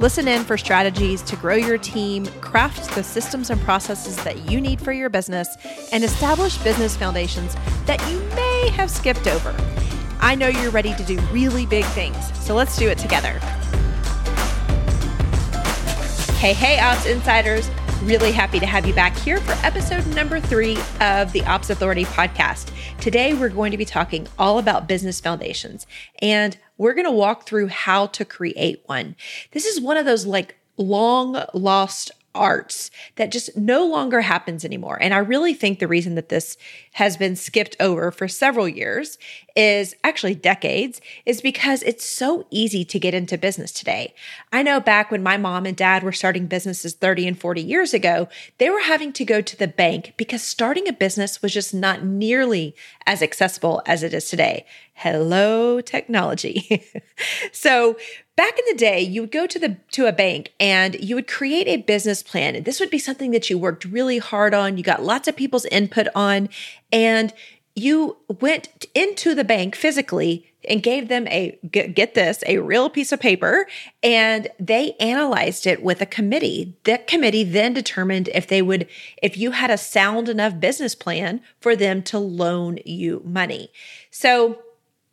Listen in for strategies to grow your team, craft the systems and processes that you need for your business, and establish business foundations that you may have skipped over. I know you're ready to do really big things, so let's do it together. Hey, hey, Ops Insiders. Really happy to have you back here for episode number three of the Ops Authority podcast. Today, we're going to be talking all about business foundations, and we're going to walk through how to create one. This is one of those like long lost arts that just no longer happens anymore. And I really think the reason that this has been skipped over for several years is actually decades is because it's so easy to get into business today. I know back when my mom and dad were starting businesses 30 and 40 years ago, they were having to go to the bank because starting a business was just not nearly as accessible as it is today. Hello, technology. so back in the day, you would go to the to a bank and you would create a business plan. And this would be something that you worked really hard on. You got lots of people's input on, and you went into the bank physically and gave them a get this a real piece of paper. And they analyzed it with a committee. That committee then determined if they would if you had a sound enough business plan for them to loan you money. So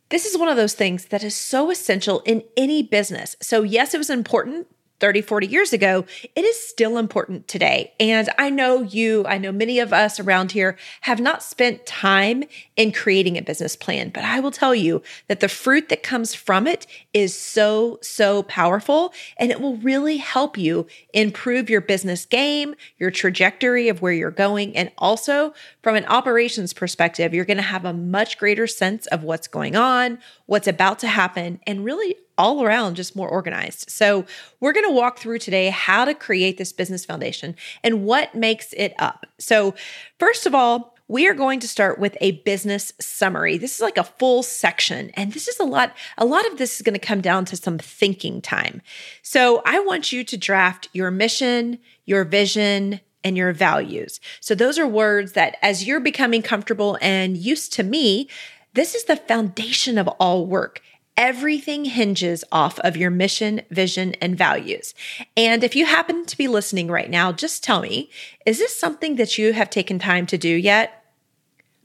this is one of those things that is so essential in any business. So, yes, it was important 30, 40 years ago, it is still important today. And I know you, I know many of us around here have not spent time in creating a business plan, but I will tell you that the fruit that comes from it is so, so powerful and it will really help you improve your business game, your trajectory of where you're going. And also from an operations perspective, you're going to have a much greater sense of what's going on, what's about to happen, and really all around just more organized. So, we're going to walk through today how to create this business foundation and what makes it up. So, first of all, we are going to start with a business summary. This is like a full section and this is a lot a lot of this is going to come down to some thinking time. So, I want you to draft your mission, your vision, and your values. So those are words that as you're becoming comfortable and used to me, this is the foundation of all work. Everything hinges off of your mission, vision, and values. And if you happen to be listening right now, just tell me, is this something that you have taken time to do yet?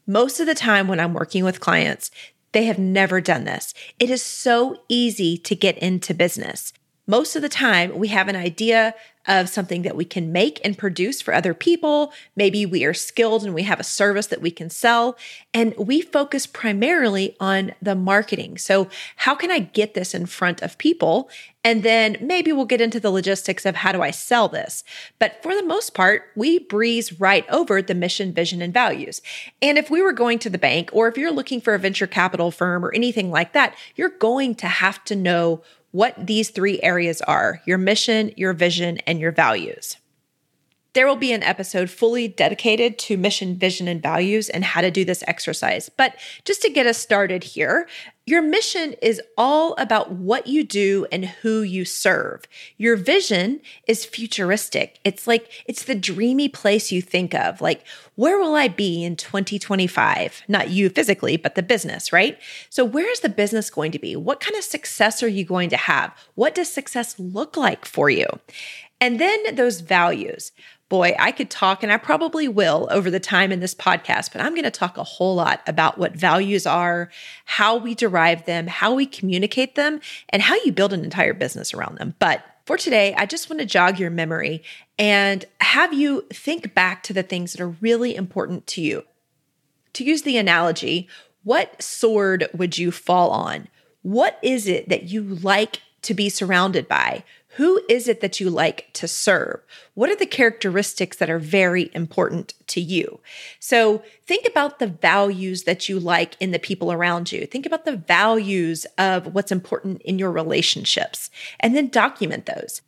Most of the time when I'm working with clients, they have never done this. It is so easy to get into business. Most of the time, we have an idea of something that we can make and produce for other people. Maybe we are skilled and we have a service that we can sell. And we focus primarily on the marketing. So, how can I get this in front of people? And then maybe we'll get into the logistics of how do I sell this. But for the most part, we breeze right over the mission, vision, and values. And if we were going to the bank or if you're looking for a venture capital firm or anything like that, you're going to have to know what these three areas are your mission, your vision, and your values. There will be an episode fully dedicated to mission, vision, and values and how to do this exercise. But just to get us started here, your mission is all about what you do and who you serve. Your vision is futuristic. It's like, it's the dreamy place you think of. Like, where will I be in 2025? Not you physically, but the business, right? So, where is the business going to be? What kind of success are you going to have? What does success look like for you? And then those values boy, I could talk and I probably will over the time in this podcast, but I'm going to talk a whole lot about what values are, how we derive them, how we communicate them, and how you build an entire business around them. But for today, I just want to jog your memory and have you think back to the things that are really important to you. To use the analogy, what sword would you fall on? What is it that you like to be surrounded by? Who is it that you like to serve? What are the characteristics that are very important to you? So think about the values that you like in the people around you. Think about the values of what's important in your relationships and then document those.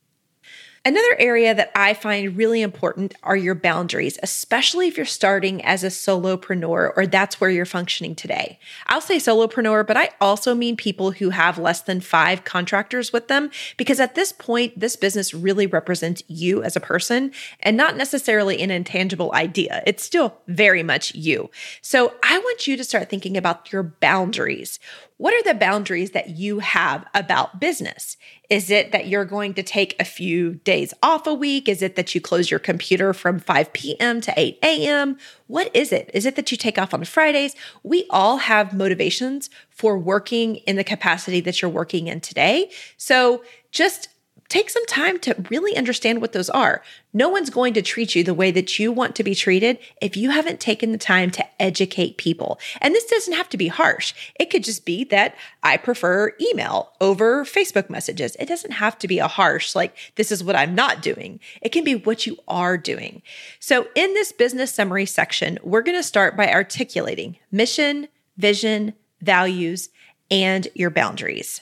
Another area that I find really important are your boundaries, especially if you're starting as a solopreneur or that's where you're functioning today. I'll say solopreneur, but I also mean people who have less than five contractors with them because at this point, this business really represents you as a person and not necessarily an intangible idea. It's still very much you. So I want you to start thinking about your boundaries. What are the boundaries that you have about business? Is it that you're going to take a few days off a week? Is it that you close your computer from 5 p.m. to 8 a.m.? What is it? Is it that you take off on Fridays? We all have motivations for working in the capacity that you're working in today. So just take some time to really understand what those are. No one's going to treat you the way that you want to be treated if you haven't taken the time to educate people. And this doesn't have to be harsh. It could just be that I prefer email over Facebook messages. It doesn't have to be a harsh, like, this is what I'm not doing. It can be what you are doing. So, in this business summary section, we're going to start by articulating mission, vision, values, and your boundaries.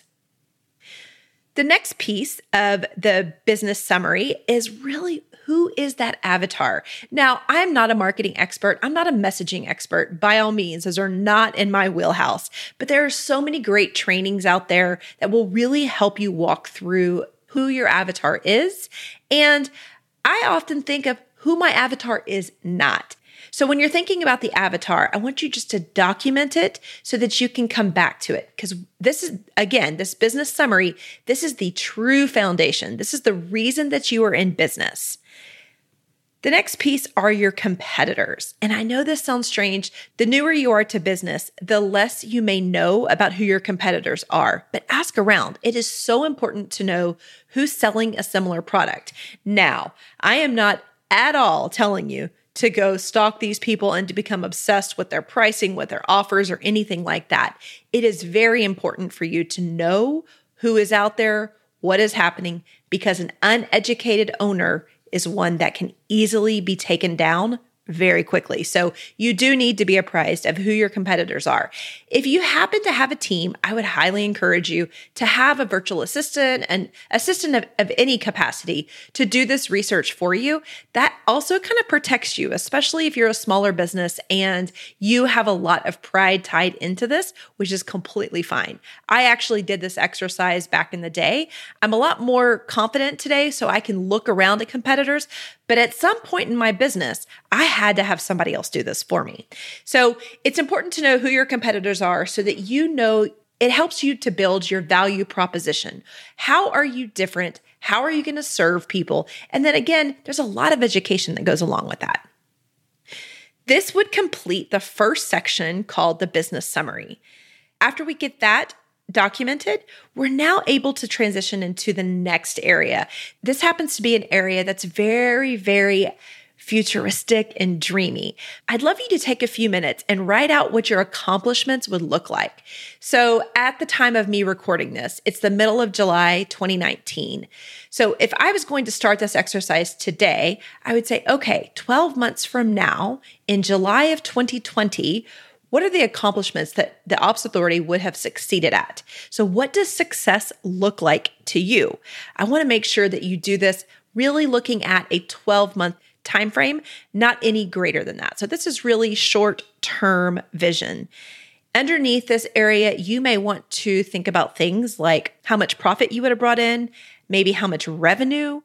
The next piece of the business summary is really who is that avatar? Now, I'm not a marketing expert. I'm not a messaging expert by all means. Those are not in my wheelhouse. But there are so many great trainings out there that will really help you walk through who your avatar is. And I often think of who my avatar is not. So when you're thinking about the avatar, I want you just to document it so that you can come back to it. Because this is, again, this business summary, this is the true foundation. This is the reason that you are in business. The next piece are your competitors. And I know this sounds strange. The newer you are to business, the less you may know about who your competitors are. But ask around. It is so important to know who's selling a similar product. Now, I am not at all telling you to go stalk these people and to become obsessed with their pricing, with their offers, or anything like that. It is very important for you to know who is out there, what is happening, because an uneducated owner is one that can easily be taken down very quickly. So you do need to be apprised of who your competitors are. If you happen to have a team, I would highly encourage you to have a virtual assistant and assistant of, of any capacity to do this research for you. That also kind of protects you, especially if you're a smaller business and you have a lot of pride tied into this, which is completely fine. I actually did this exercise back in the day. I'm a lot more confident today, so I can look around at competitors, but at some point in my business, I had to have somebody else do this for me. So it's important to know who your competitors are so that you know it helps you to build your value proposition. How are you different? How are you going to serve people? And then again, there's a lot of education that goes along with that. This would complete the first section called the business summary. After we get that, documented, we're now able to transition into the next area. This happens to be an area that's very, very futuristic and dreamy. I'd love you to take a few minutes and write out what your accomplishments would look like. So, at the time of me recording this, it's the middle of July 2019. So, if I was going to start this exercise today, I would say, okay, 12 months from now, in July of 2020, what are the accomplishments that the Ops Authority would have succeeded at? So, what does success look like to you? I want to make sure that you do this really looking at a 12 month time frame, not any greater than that. So, this is really short term vision. Underneath this area, you may want to think about things like how much profit you would have brought in, maybe how much revenue,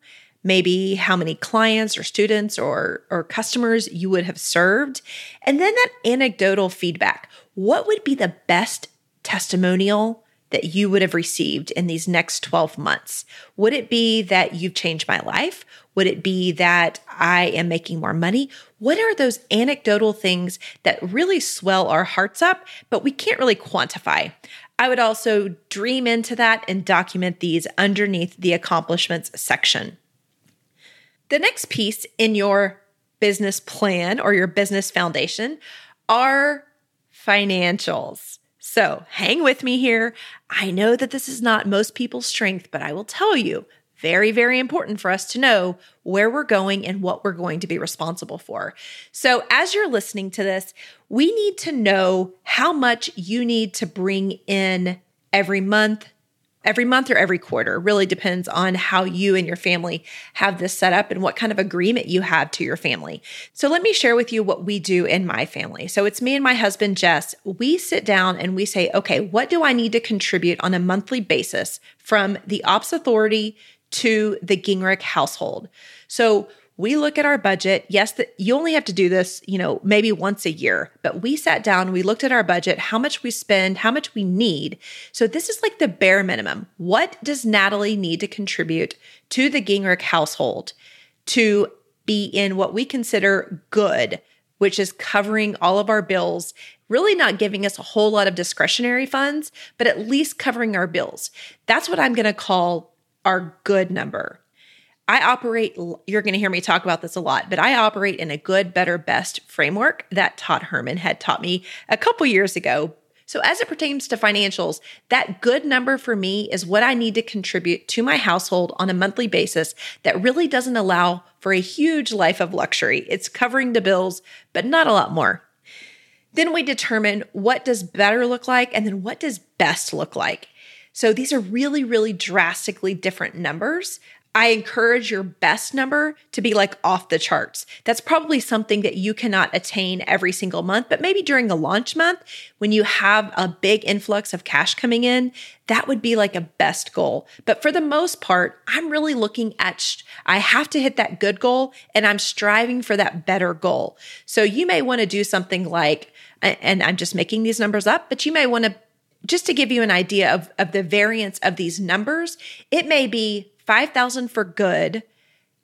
maybe how many clients or students or, or customers you would have served. And then that anecdotal feedback. What would be the best testimonial that you would have received in these next 12 months? Would it be that you've changed my life? Would it be that I am making more money? What are those anecdotal things that really swell our hearts up, but we can't really quantify? I would also dream into that and document these underneath the accomplishments section. The next piece in your business plan or your business foundation are financials. So hang with me here. I know that this is not most people's strength, but I will tell you very, very important for us to know where we're going and what we're going to be responsible for. So, as you're listening to this, we need to know how much you need to bring in every month, every month or every quarter. Really depends on how you and your family have this set up and what kind of agreement you have to your family. So let me share with you what we do in my family. So it's me and my husband, Jess. We sit down and we say, okay, what do I need to contribute on a monthly basis from the Ops Authority to the Gingrich household? So we look at our budget. Yes, that you only have to do this, you know, maybe once a year, but we sat down, we looked at our budget, how much we spend, how much we need. So this is like the bare minimum. What does Natalie need to contribute to the Gingrich household to be in what we consider good, which is covering all of our bills, really not giving us a whole lot of discretionary funds, but at least covering our bills. That's what I'm going to call our good number. I operate, you're going to hear me talk about this a lot, but I operate in a good, better, best framework that Todd Herman had taught me a couple years ago. So, as it pertains to financials, that good number for me is what I need to contribute to my household on a monthly basis that really doesn't allow for a huge life of luxury. It's covering the bills, but not a lot more. Then we determine what does better look like and then what does best look like. So these are really, really drastically different numbers. I encourage your best number to be like off the charts. That's probably something that you cannot attain every single month, but maybe during a launch month when you have a big influx of cash coming in, that would be like a best goal. But for the most part, I'm really looking at, I have to hit that good goal and I'm striving for that better goal. So you may want to do something like, and I'm just making these numbers up, but you may want to just to give you an idea of, of the variance of these numbers, it may be 5,000 for good,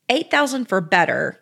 8,000 for better,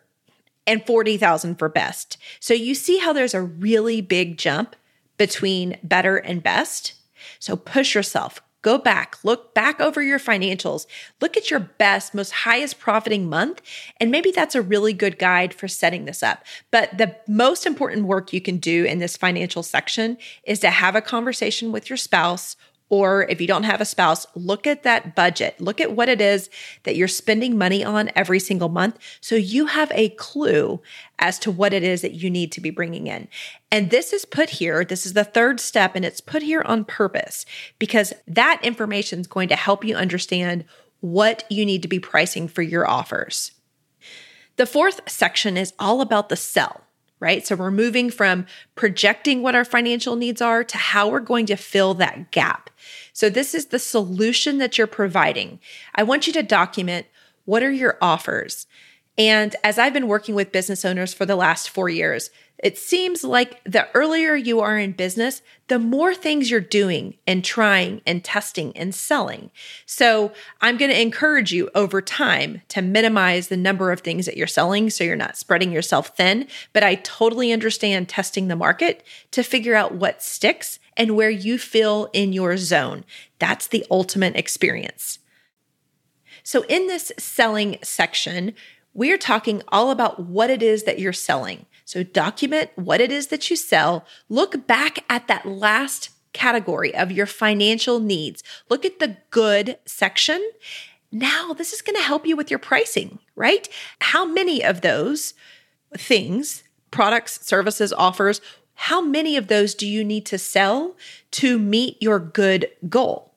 and 40,000 for best. So you see how there's a really big jump between better and best. So push yourself. Go back, look back over your financials, look at your best, most highest profiting month, and maybe that's a really good guide for setting this up. But the most important work you can do in this financial section is to have a conversation with your spouse or if you don't have a spouse, look at that budget. Look at what it is that you're spending money on every single month. So you have a clue as to what it is that you need to be bringing in. And this is put here. This is the third step, and it's put here on purpose because that information is going to help you understand what you need to be pricing for your offers. The fourth section is all about the sell right? So we're moving from projecting what our financial needs are to how we're going to fill that gap. So this is the solution that you're providing. I want you to document what are your offers? And as I've been working with business owners for the last four years, it seems like the earlier you are in business, the more things you're doing and trying and testing and selling. So I'm going to encourage you over time to minimize the number of things that you're selling so you're not spreading yourself thin. But I totally understand testing the market to figure out what sticks and where you feel in your zone. That's the ultimate experience. So, in this selling section, we're talking all about what it is that you're selling. So, document what it is that you sell. Look back at that last category of your financial needs. Look at the good section. Now, this is going to help you with your pricing, right? How many of those things, products, services, offers, how many of those do you need to sell to meet your good goal?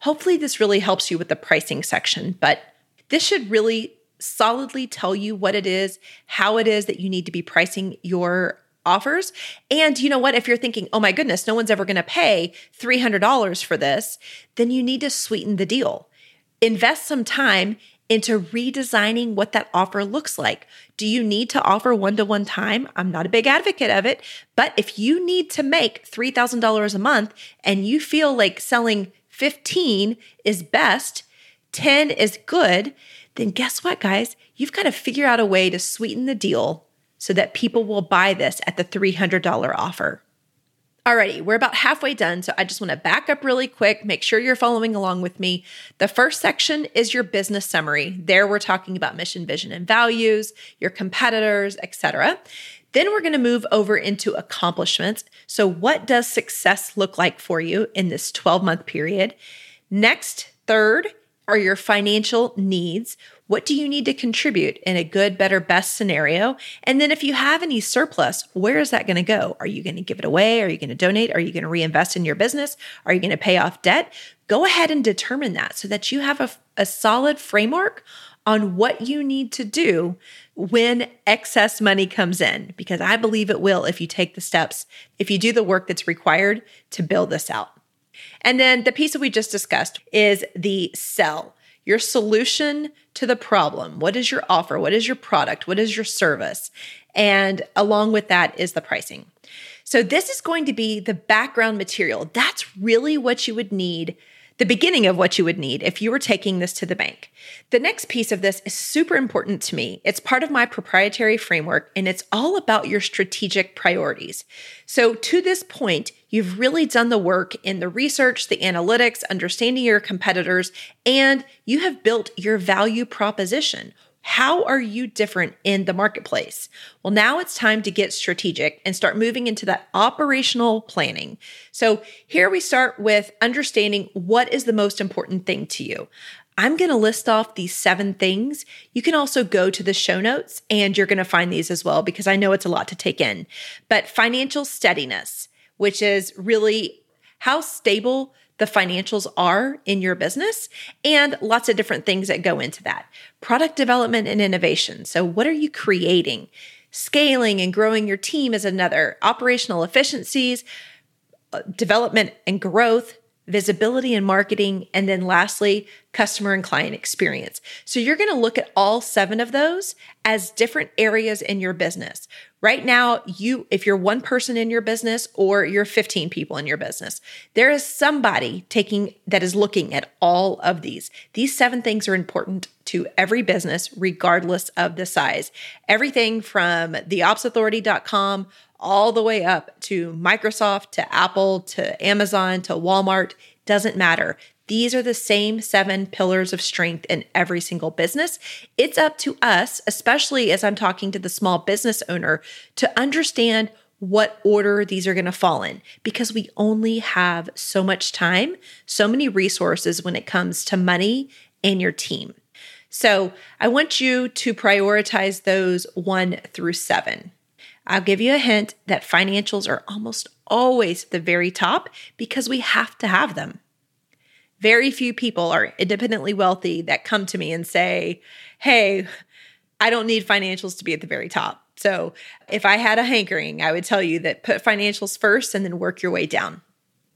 Hopefully, this really helps you with the pricing section, but this should really solidly tell you what it is, how it is that you need to be pricing your offers. And you know what? If you're thinking, oh my goodness, no one's ever going to pay $300 for this, then you need to sweeten the deal. Invest some time into redesigning what that offer looks like. Do you need to offer one to one time? I'm not a big advocate of it, but if you need to make $3,000 a month and you feel like selling 15 is best, 10 is good, then guess what, guys? You've got to figure out a way to sweeten the deal so that people will buy this at the $300 offer. Alrighty, we're about halfway done, so I just want to back up really quick, make sure you're following along with me. The first section is your business summary. There we're talking about mission, vision, and values, your competitors, etc. Then we're going to move over into accomplishments. So, what does success look like for you in this 12 month period? Next, third, are your financial needs. What do you need to contribute in a good, better, best scenario? And then if you have any surplus, where is that going to go? Are you going to give it away? Are you going to donate? Are you going to reinvest in your business? Are you going to pay off debt? Go ahead and determine that so that you have a, a solid framework on what you need to do when excess money comes in, because I believe it will if you take the steps, if you do the work that's required to build this out. And then the piece that we just discussed is the sell, your solution to the problem. What is your offer? What is your product? What is your service? And along with that is the pricing. So, this is going to be the background material. That's really what you would need the beginning of what you would need if you were taking this to the bank. The next piece of this is super important to me. It's part of my proprietary framework and it's all about your strategic priorities. So, to this point, you've really done the work in the research, the analytics, understanding your competitors, and you have built your value proposition. How are you different in the marketplace? Well, now it's time to get strategic and start moving into that operational planning. So, here we start with understanding what is the most important thing to you. I'm going to list off these seven things. You can also go to the show notes and you're going to find these as well because I know it's a lot to take in. But financial steadiness, which is really how stable the financials are in your business and lots of different things that go into that. Product development and innovation. So, what are you creating? Scaling and growing your team is another. Operational efficiencies, uh, development and growth, visibility and marketing, and then lastly, customer and client experience. So you're going to look at all seven of those as different areas in your business. Right now, you if you're one person in your business or you're 15 people in your business, there is somebody taking that is looking at all of these. These seven things are important to every business regardless of the size. Everything from theopsauthority.com all the way up to Microsoft, to Apple, to Amazon, to Walmart, doesn't matter. These are the same seven pillars of strength in every single business. It's up to us, especially as I'm talking to the small business owner, to understand what order these are going to fall in because we only have so much time, so many resources when it comes to money and your team. So I want you to prioritize those one through seven. I'll give you a hint that financials are almost always at the very top because we have to have them. Very few people are independently wealthy that come to me and say, Hey, I don't need financials to be at the very top. So if I had a hankering, I would tell you that put financials first and then work your way down.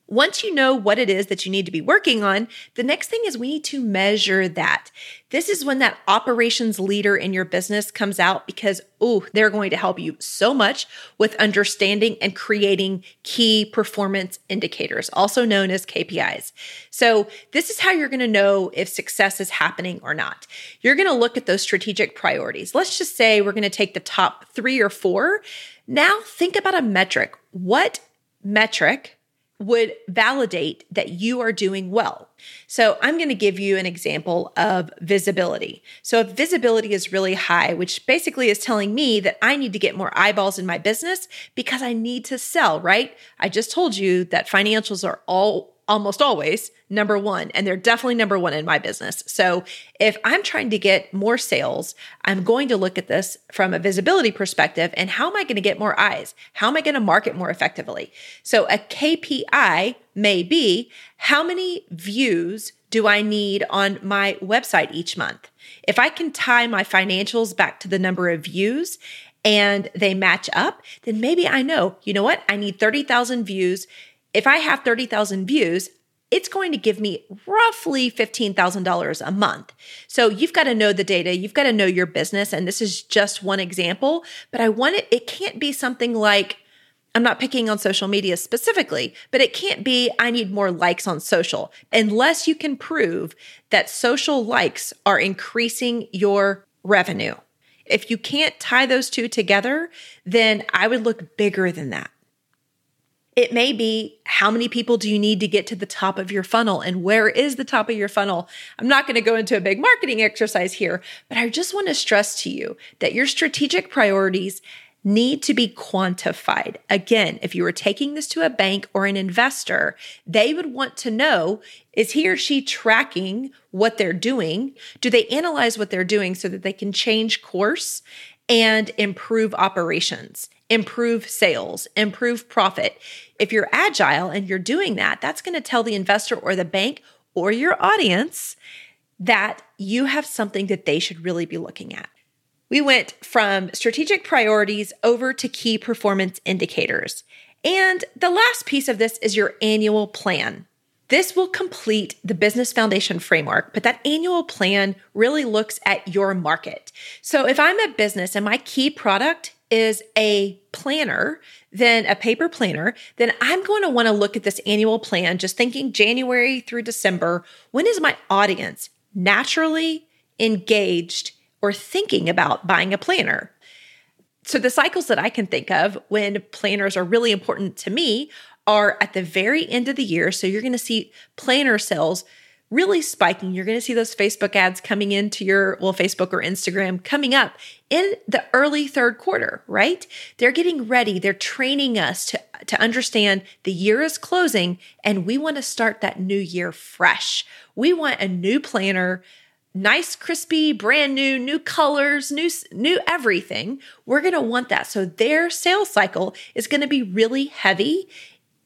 Once you know what it is that you need to be working on, the next thing is we need to measure that. This is when that operations leader in your business comes out because, oh, they're going to help you so much with understanding and creating key performance indicators, also known as KPIs. So, this is how you're going to know if success is happening or not. You're going to look at those strategic priorities. Let's just say we're going to take the top three or four. Now, think about a metric. What metric would validate that you are doing well. So, I'm going to give you an example of visibility. So, if visibility is really high, which basically is telling me that I need to get more eyeballs in my business because I need to sell, right? I just told you that financials are all almost always number one, and they're definitely number one in my business. So if I'm trying to get more sales, I'm going to look at this from a visibility perspective and how am I going to get more eyes? How am I going to market more effectively? So a KPI may be how many views do I need on my website each month? If I can tie my financials back to the number of views and they match up, then maybe I know, you know what? I need 30,000 views if I have 30,000 views, it's going to give me roughly $15,000 a month. So you've got to know the data, you've got to know your business. And this is just one example, but I want it, it can't be something like, I'm not picking on social media specifically, but it can't be, I need more likes on social unless you can prove that social likes are increasing your revenue. If you can't tie those two together, then I would look bigger than that. It may be how many people do you need to get to the top of your funnel and where is the top of your funnel? I'm not going to go into a big marketing exercise here, but I just want to stress to you that your strategic priorities need to be quantified. Again, if you were taking this to a bank or an investor, they would want to know is he or she tracking what they're doing? Do they analyze what they're doing so that they can change course and improve operations, improve sales, improve profit? If you're agile and you're doing that, that's going to tell the investor or the bank or your audience that you have something that they should really be looking at. We went from strategic priorities over to key performance indicators. And the last piece of this is your annual plan. This will complete the business foundation framework, but that annual plan really looks at your market. So if I'm a business and my key product is a planner, than a paper planner, then I'm going to want to look at this annual plan, just thinking January through December. When is my audience naturally engaged or thinking about buying a planner. So, the cycles that I can think of when planners are really important to me are at the very end of the year. So, you're going to see planner sales really spiking. You're going to see those Facebook ads coming into your, well, Facebook or Instagram coming up in the early third quarter, right? They're getting ready. They're training us to, to understand the year is closing and we want to start that new year fresh. We want a new planner nice crispy brand new new colors new new everything we're going to want that so their sales cycle is going to be really heavy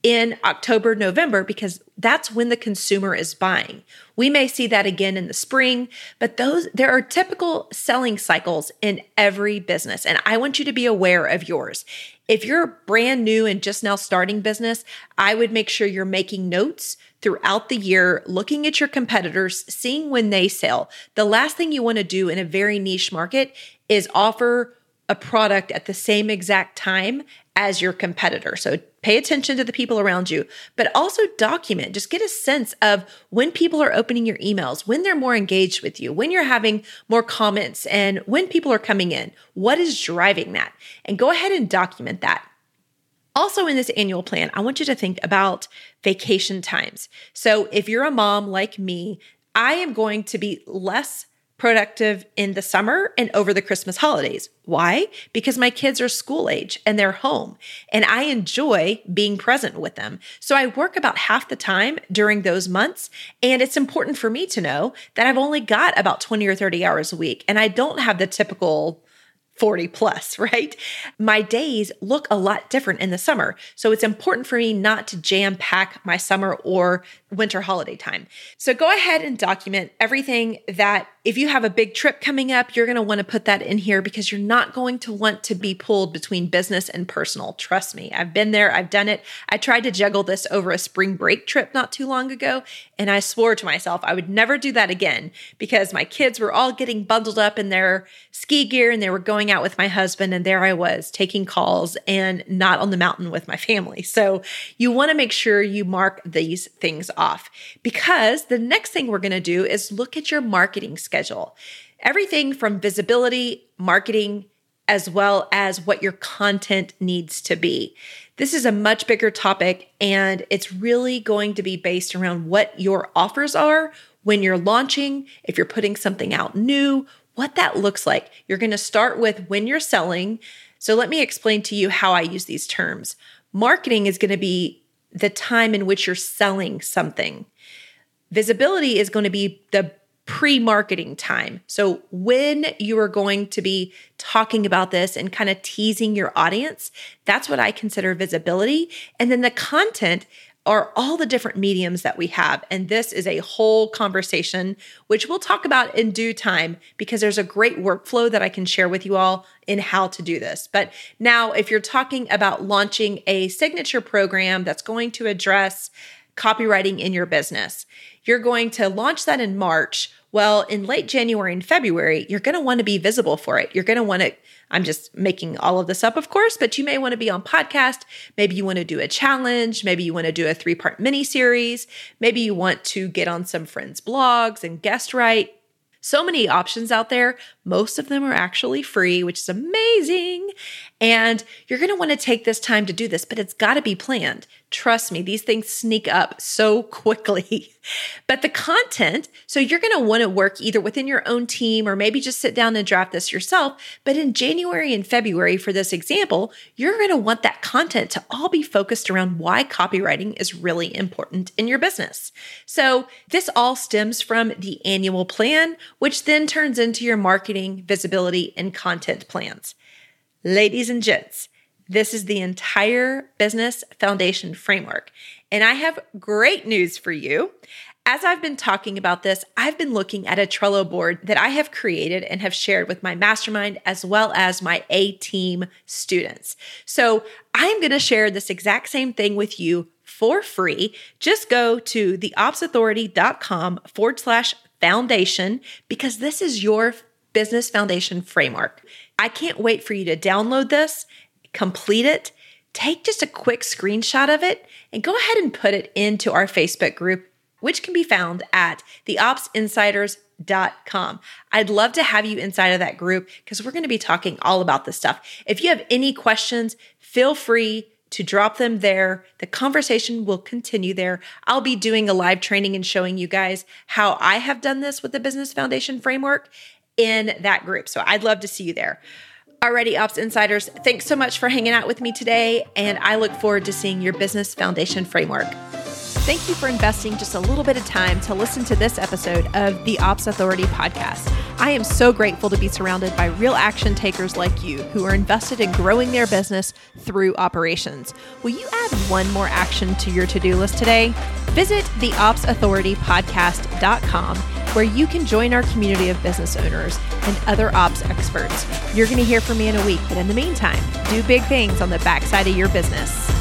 in October November because that's when the consumer is buying we may see that again in the spring but those there are typical selling cycles in every business and I want you to be aware of yours if you're brand new and just now starting business I would make sure you're making notes throughout the year, looking at your competitors, seeing when they sell. The last thing you want to do in a very niche market is offer a product at the same exact time as your competitor. So pay attention to the people around you, but also document. Just get a sense of when people are opening your emails, when they're more engaged with you, when you're having more comments, and when people are coming in. What is driving that? And go ahead and document that. Also, in this annual plan, I want you to think about vacation times. So, if you're a mom like me, I am going to be less productive in the summer and over the Christmas holidays. Why? Because my kids are school age and they're home and I enjoy being present with them. So I work about half the time during those months. And it's important for me to know that I've only got about 20 or 30 hours a week and I don't have the typical 40 plus, right? My days look a lot different in the summer. So it's important for me not to jam pack my summer or winter holiday time. So go ahead and document everything that if you have a big trip coming up, you're going to want to put that in here because you're not going to want to be pulled between business and personal. Trust me, I've been there, I've done it. I tried to juggle this over a spring break trip not too long ago, and I swore to myself I would never do that again because my kids were all getting bundled up in their ski gear and they were going out with my husband, and there I was taking calls and not on the mountain with my family. So you want to make sure you mark these things off because the next thing we're going to do is look at your marketing schedule. Everything from visibility, marketing, as well as what your content needs to be. This is a much bigger topic, and it's really going to be based around what your offers are when you're launching, if you're putting something out new, what that looks like. You're going to start with when you're selling. So, let me explain to you how I use these terms. Marketing is going to be the time in which you're selling something. Visibility is going to be the pre marketing time. So, when you are going to be talking about this and kind of teasing your audience, that's what I consider visibility. And then the content are all the different mediums that we have. And this is a whole conversation, which we'll talk about in due time because there's a great workflow that I can share with you all in how to do this. But now, if you're talking about launching a signature program that's going to address copywriting in your business, you're going to launch that in March. Well, in late January and February, you're going to want to be visible for it. You're going to want to, I'm just making all of this up, of course, but you may want to be on podcast. Maybe you want to do a challenge. Maybe you want to do a three part mini series. Maybe you want to get on some friends' blogs and guest write. So many options out there. Most of them are actually free, which is amazing. And you're going to want to take this time to do this, but it's got to be planned. Trust me, these things sneak up so quickly. but the content, so you're going to want to work either within your own team or maybe just sit down and draft this yourself. But in January and February, for this example, you're going to want that content to all be focused around why copywriting is really important in your business. So this all stems from the annual plan, which then turns into your marketing, visibility, and content plans. Ladies and gents, this is the entire business foundation framework. And I have great news for you. As I've been talking about this, I've been looking at a Trello board that I have created and have shared with my mastermind as well as my A team students. So I'm going to share this exact same thing with you for free. Just go to theopsauthority.com forward slash foundation because this is your business foundation framework. I can't wait for you to download this complete it, take just a quick screenshot of it, and go ahead and put it into our Facebook group, which can be found at theopsinsiders.com. I'd love to have you inside of that group because we're going to be talking all about this stuff. If you have any questions, feel free to drop them there. The conversation will continue there. I'll be doing a live training and showing you guys how I have done this with the Business Foundation framework in that group. So I'd love to see you there. Alrighty, Ops Insiders, thanks so much for hanging out with me today, and I look forward to seeing your business foundation framework. Thank you for investing just a little bit of time to listen to this episode of the Ops Authority podcast. I am so grateful to be surrounded by real action takers like you who are invested in growing their business through operations. Will you add one more action to your to do list today? Visit theopsauthoritypodcast.com where you can join our community of business owners and other ops experts. You're going to hear from me in a week, but in the meantime, do big things on the backside of your business.